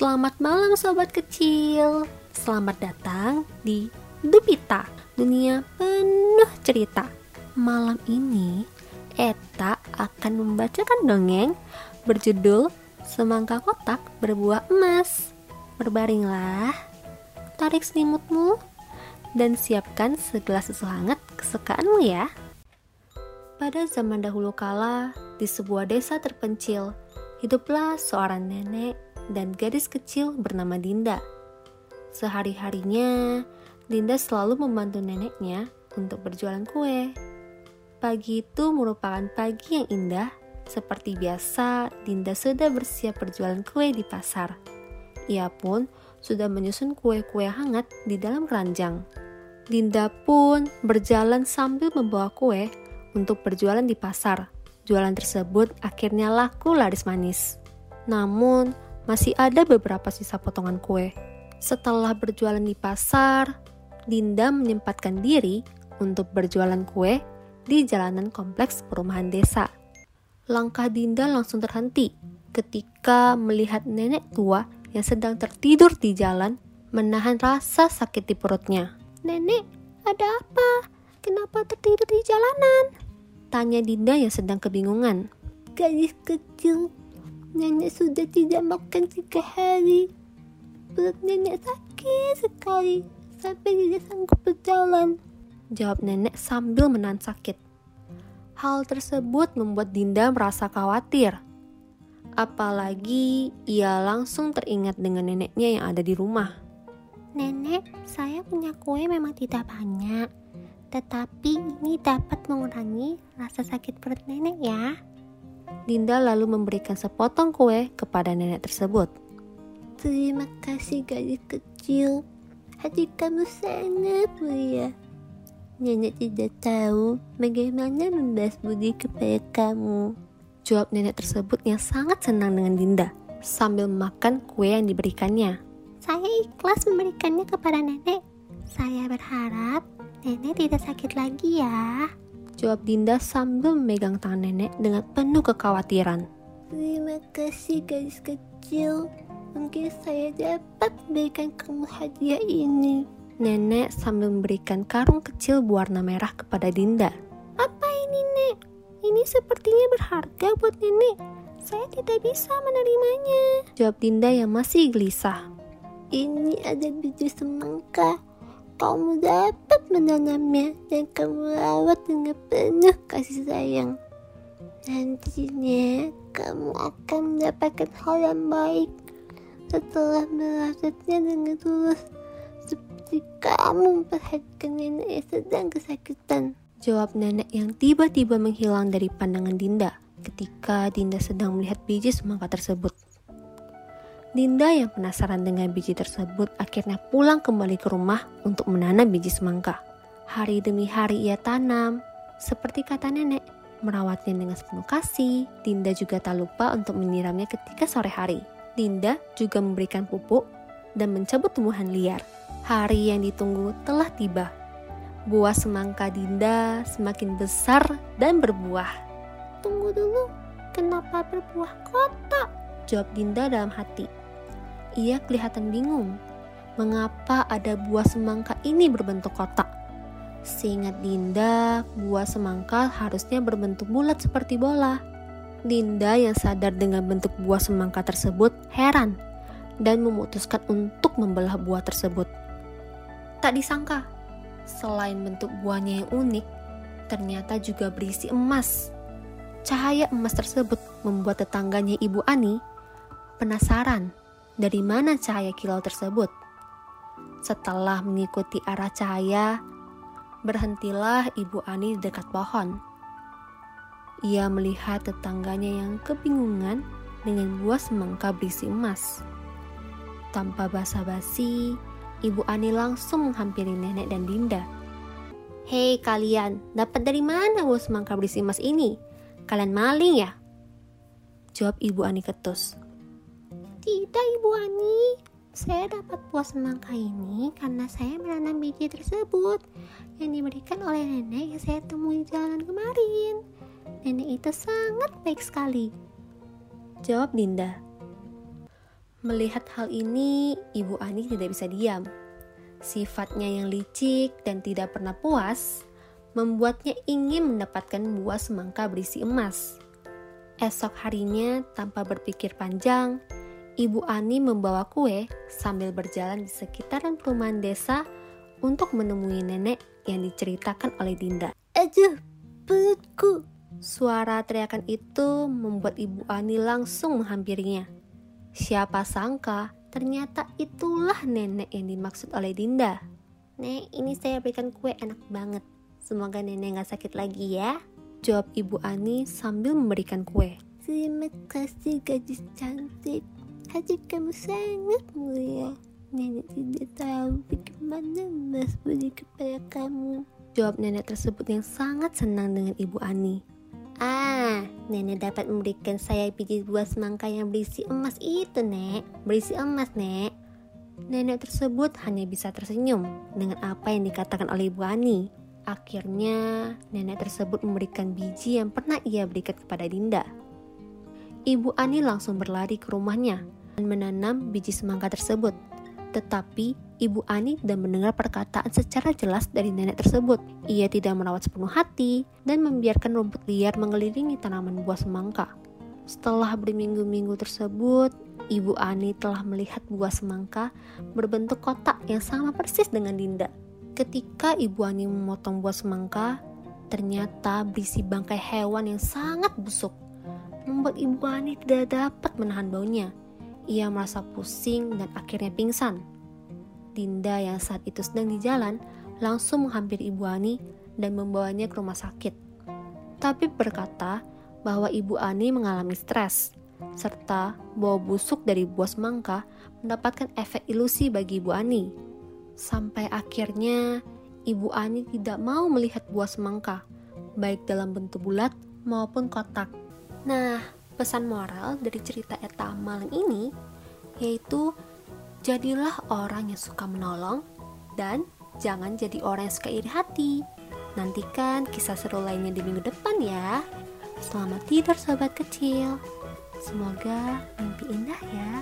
Selamat malam sobat kecil. Selamat datang di Dupita, dunia penuh cerita. Malam ini Eta akan membacakan dongeng berjudul Semangka Kotak Berbuah Emas. Berbaringlah, tarik selimutmu, dan siapkan segelas susu hangat kesukaanmu ya. Pada zaman dahulu kala, di sebuah desa terpencil, hiduplah seorang nenek dan gadis kecil bernama Dinda. Sehari-harinya, Dinda selalu membantu neneknya untuk berjualan kue. Pagi itu merupakan pagi yang indah. Seperti biasa, Dinda sudah bersiap berjualan kue di pasar. Ia pun sudah menyusun kue-kue hangat di dalam keranjang. Dinda pun berjalan sambil membawa kue untuk berjualan di pasar. Jualan tersebut akhirnya laku laris manis. Namun, masih ada beberapa sisa potongan kue. Setelah berjualan di pasar, Dinda menyempatkan diri untuk berjualan kue di jalanan kompleks perumahan desa. Langkah Dinda langsung terhenti ketika melihat nenek tua yang sedang tertidur di jalan menahan rasa sakit di perutnya. Nenek, ada apa? Kenapa tertidur di jalanan? Tanya Dinda yang sedang kebingungan. Gadis kecil, nenek sudah tidak makan tiga hari. Perut nenek sakit sekali sampai tidak sanggup berjalan. Jawab nenek sambil menahan sakit. Hal tersebut membuat Dinda merasa khawatir. Apalagi ia langsung teringat dengan neneknya yang ada di rumah. Nenek, saya punya kue memang tidak banyak tetapi ini dapat mengurangi rasa sakit perut nenek ya. Dinda lalu memberikan sepotong kue kepada nenek tersebut. Terima kasih gadis kecil. Hati kamu sangat mulia. Nenek tidak tahu bagaimana membalas budi kepada kamu. Jawab nenek tersebut yang sangat senang dengan Dinda sambil makan kue yang diberikannya. Saya ikhlas memberikannya kepada nenek. Saya berharap Nenek tidak sakit lagi ya. Jawab Dinda sambil memegang tangan nenek dengan penuh kekhawatiran. Terima kasih gadis kecil. Mungkin saya dapat memberikan kamu hadiah ini. Nenek sambil memberikan karung kecil berwarna merah kepada Dinda. Apa ini, Nek? Ini sepertinya berharga buat nenek. Saya tidak bisa menerimanya. Jawab Dinda yang masih gelisah. Ini ada biji semangka kamu dapat menanamnya dan kamu rawat dengan penuh kasih sayang. Nantinya kamu akan mendapatkan hal yang baik setelah merawatnya dengan tulus seperti kamu memperhatikan nenek yang sedang kesakitan. Jawab nenek yang tiba-tiba menghilang dari pandangan Dinda ketika Dinda sedang melihat biji semangka tersebut. Dinda yang penasaran dengan biji tersebut akhirnya pulang kembali ke rumah untuk menanam biji semangka. Hari demi hari ia tanam, seperti kata nenek, merawatnya dengan sepenuh kasih. Dinda juga tak lupa untuk menyiramnya ketika sore hari. Dinda juga memberikan pupuk dan mencabut tumbuhan liar. Hari yang ditunggu telah tiba. Buah semangka Dinda semakin besar dan berbuah. Tunggu dulu, kenapa berbuah kotak? Jawab Dinda dalam hati. Ia kelihatan bingung. Mengapa ada buah semangka ini berbentuk kotak? Seingat Dinda, buah semangka harusnya berbentuk bulat seperti bola. Dinda yang sadar dengan bentuk buah semangka tersebut heran dan memutuskan untuk membelah buah tersebut. Tak disangka, selain bentuk buahnya yang unik, ternyata juga berisi emas. Cahaya emas tersebut membuat tetangganya Ibu Ani penasaran dari mana cahaya kilau tersebut. Setelah mengikuti arah cahaya, berhentilah Ibu Ani di dekat pohon. Ia melihat tetangganya yang kebingungan dengan buah semangka berisi emas. Tanpa basa-basi, Ibu Ani langsung menghampiri nenek dan Dinda. Hei kalian, dapat dari mana buah semangka berisi emas ini? Kalian maling ya? Jawab Ibu Ani ketus. Tidak Ibu Ani, saya dapat buah semangka ini karena saya menanam biji tersebut yang diberikan oleh nenek yang saya temui jalan kemarin. Nenek itu sangat baik sekali. Jawab Dinda. Melihat hal ini, Ibu Ani tidak bisa diam. Sifatnya yang licik dan tidak pernah puas membuatnya ingin mendapatkan buah semangka berisi emas. Esok harinya, tanpa berpikir panjang, Ibu Ani membawa kue sambil berjalan di sekitaran perumahan desa untuk menemui nenek yang diceritakan oleh Dinda. Aduh, perutku! Suara teriakan itu membuat Ibu Ani langsung menghampirinya. Siapa sangka ternyata itulah nenek yang dimaksud oleh Dinda. Nek, ini saya berikan kue enak banget. Semoga nenek gak sakit lagi ya. Jawab Ibu Ani sambil memberikan kue. Terima kasih gadis cantik. Hati kamu sangat mulia. Nenek tidak tahu bagaimana mas budi kepada kamu. Jawab nenek tersebut yang sangat senang dengan Ibu Ani. Ah, nenek dapat memberikan saya biji buah semangka yang berisi emas itu, Nek. Berisi emas, Nek. Nenek tersebut hanya bisa tersenyum dengan apa yang dikatakan oleh Ibu Ani. Akhirnya, nenek tersebut memberikan biji yang pernah ia berikan kepada Dinda. Ibu Ani langsung berlari ke rumahnya menanam biji semangka tersebut. Tetapi Ibu Ani dan mendengar perkataan secara jelas dari nenek tersebut. Ia tidak merawat sepenuh hati dan membiarkan rumput liar mengelilingi tanaman buah semangka. Setelah berminggu-minggu tersebut, Ibu Ani telah melihat buah semangka berbentuk kotak yang sama persis dengan Dinda. Ketika Ibu Ani memotong buah semangka, ternyata berisi bangkai hewan yang sangat busuk. Membuat Ibu Ani tidak dapat menahan baunya. Ia merasa pusing dan akhirnya pingsan. Dinda yang saat itu sedang di jalan langsung menghampiri Ibu Ani dan membawanya ke rumah sakit. Tapi berkata bahwa Ibu Ani mengalami stres, serta bau busuk dari buah semangka mendapatkan efek ilusi bagi Ibu Ani. Sampai akhirnya Ibu Ani tidak mau melihat buah semangka, baik dalam bentuk bulat maupun kotak. Nah, pesan moral dari cerita Eta Maling ini yaitu Jadilah orang yang suka menolong dan jangan jadi orang yang suka iri hati. Nantikan kisah seru lainnya di minggu depan ya. Selamat tidur sobat kecil. Semoga mimpi indah ya.